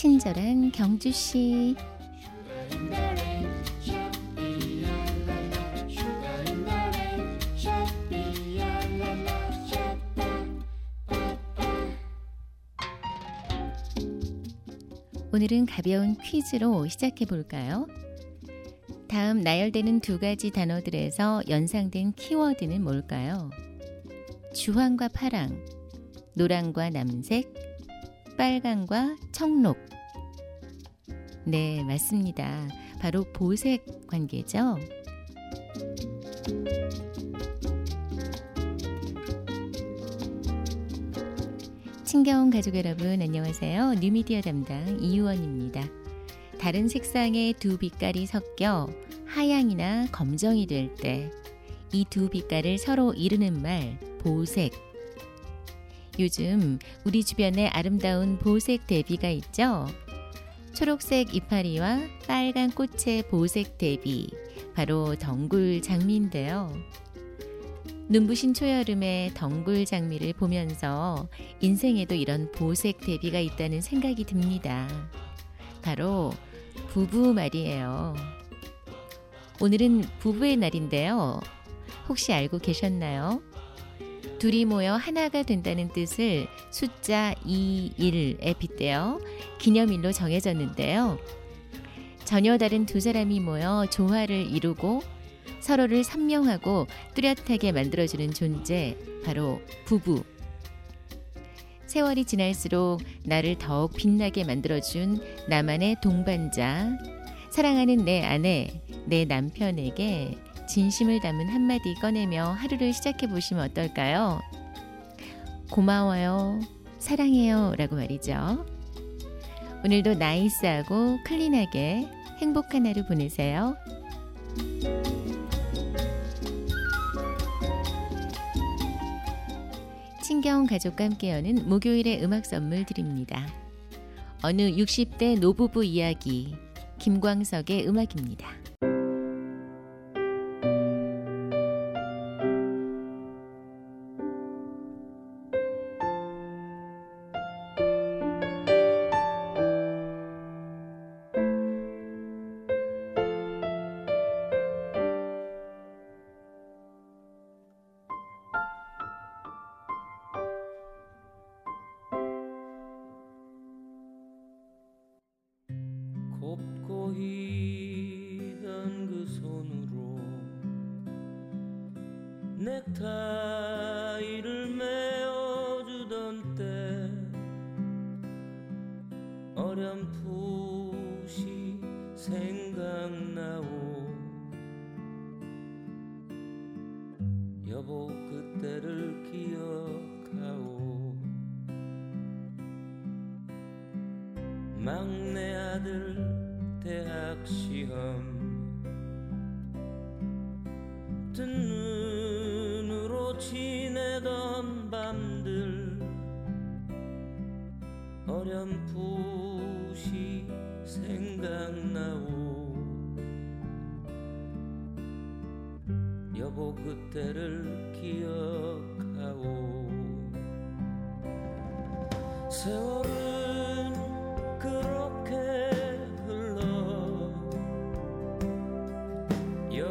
친절한 경주 씨. 오늘은 가벼운 퀴즈로 시작해 볼까요? 다음 나열되는 두 가지 단어들에서 연상된 키워드는 뭘까요? 주황과 파랑, 노랑과 남색, 빨강과 청록. 네, 맞습니다. 바로 보색 관계죠. 친겨운 가족 여러분 안녕하세요. 뉴미디어 담당 이유원입니다. 다른 색상의 두 빛깔이 섞여 하양이나 검정이 될 때 이 두 빛깔을 서로 이르는 말 보색. 요즘 우리 주변에 아름다운 보색 대비가 있죠. 초록색 이파리와 빨간 꽃의 보색 대비 바로 덩굴 장미인데요. 눈부신 초여름의 덩굴 장미를 보면서 인생에도 이런 보색 대비가 있다는 생각이 듭니다. 바로 부부 말이에요. 오늘은 부부의 날인데요. 혹시 알고 계셨나요? 둘이 모여 하나가 된다는 뜻을 숫자 21에 빗대어 기념일로 정해졌는데요. 전혀 다른 두 사람이 모여 조화를 이루고 서로를 선명하고 뚜렷하게 만들어주는 존재, 바로 부부. 세월이 지날수록 나를 더욱 빛나게 만들어준 나만의 동반자, 사랑하는 내 아내, 내 남편에게 진심을 담은 한마디 꺼내며 하루를 시작해 보시면 어떨까요? 고마워요. 사랑해요. 라고 말이죠. 오늘도 나이스하고 클린하게 행복한 하루 보내세요. 친경 가족과 함께 여는 목요일의 음악 선물 드립니다. 어느 60대 노부부 이야기 김광석의 음악입니다. 곱고 희던 그 손으로 넥타이를 메어주던 때 어렴풋이 생각나오. 여보 그때를 기억하오 막내 아들 대학 시험. 뜬 눈으로 지내던 밤들 어렴풋이 생각나오. 여보 그때를 기억하오. 세월은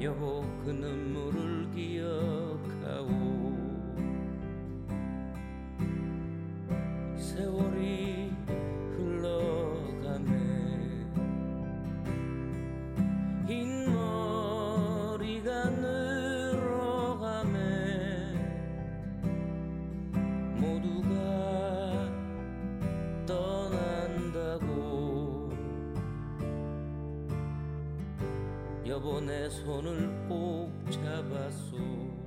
여보 그 눈물 여보 내 손을 꼭 잡았소